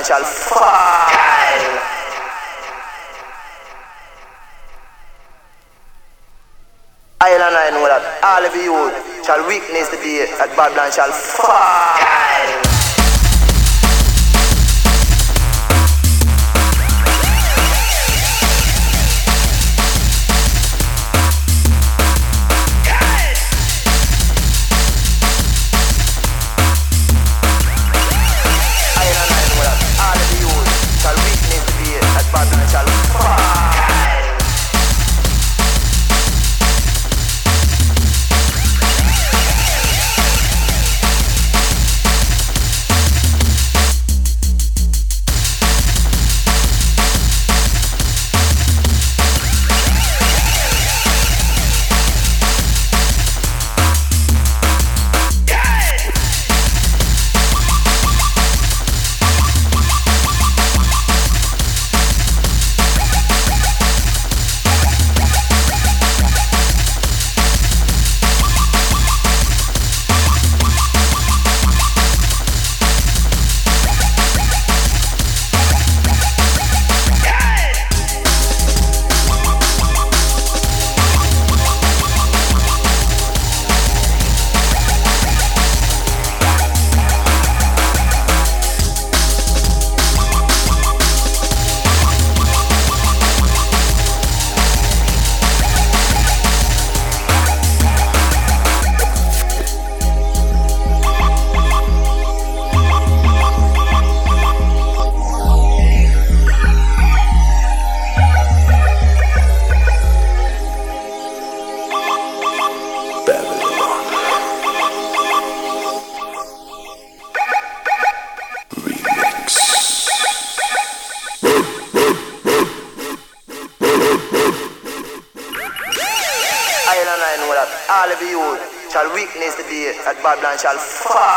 man shall fall. I and I know that all of you shall witness the day that Babylon shall fall. Shall fall.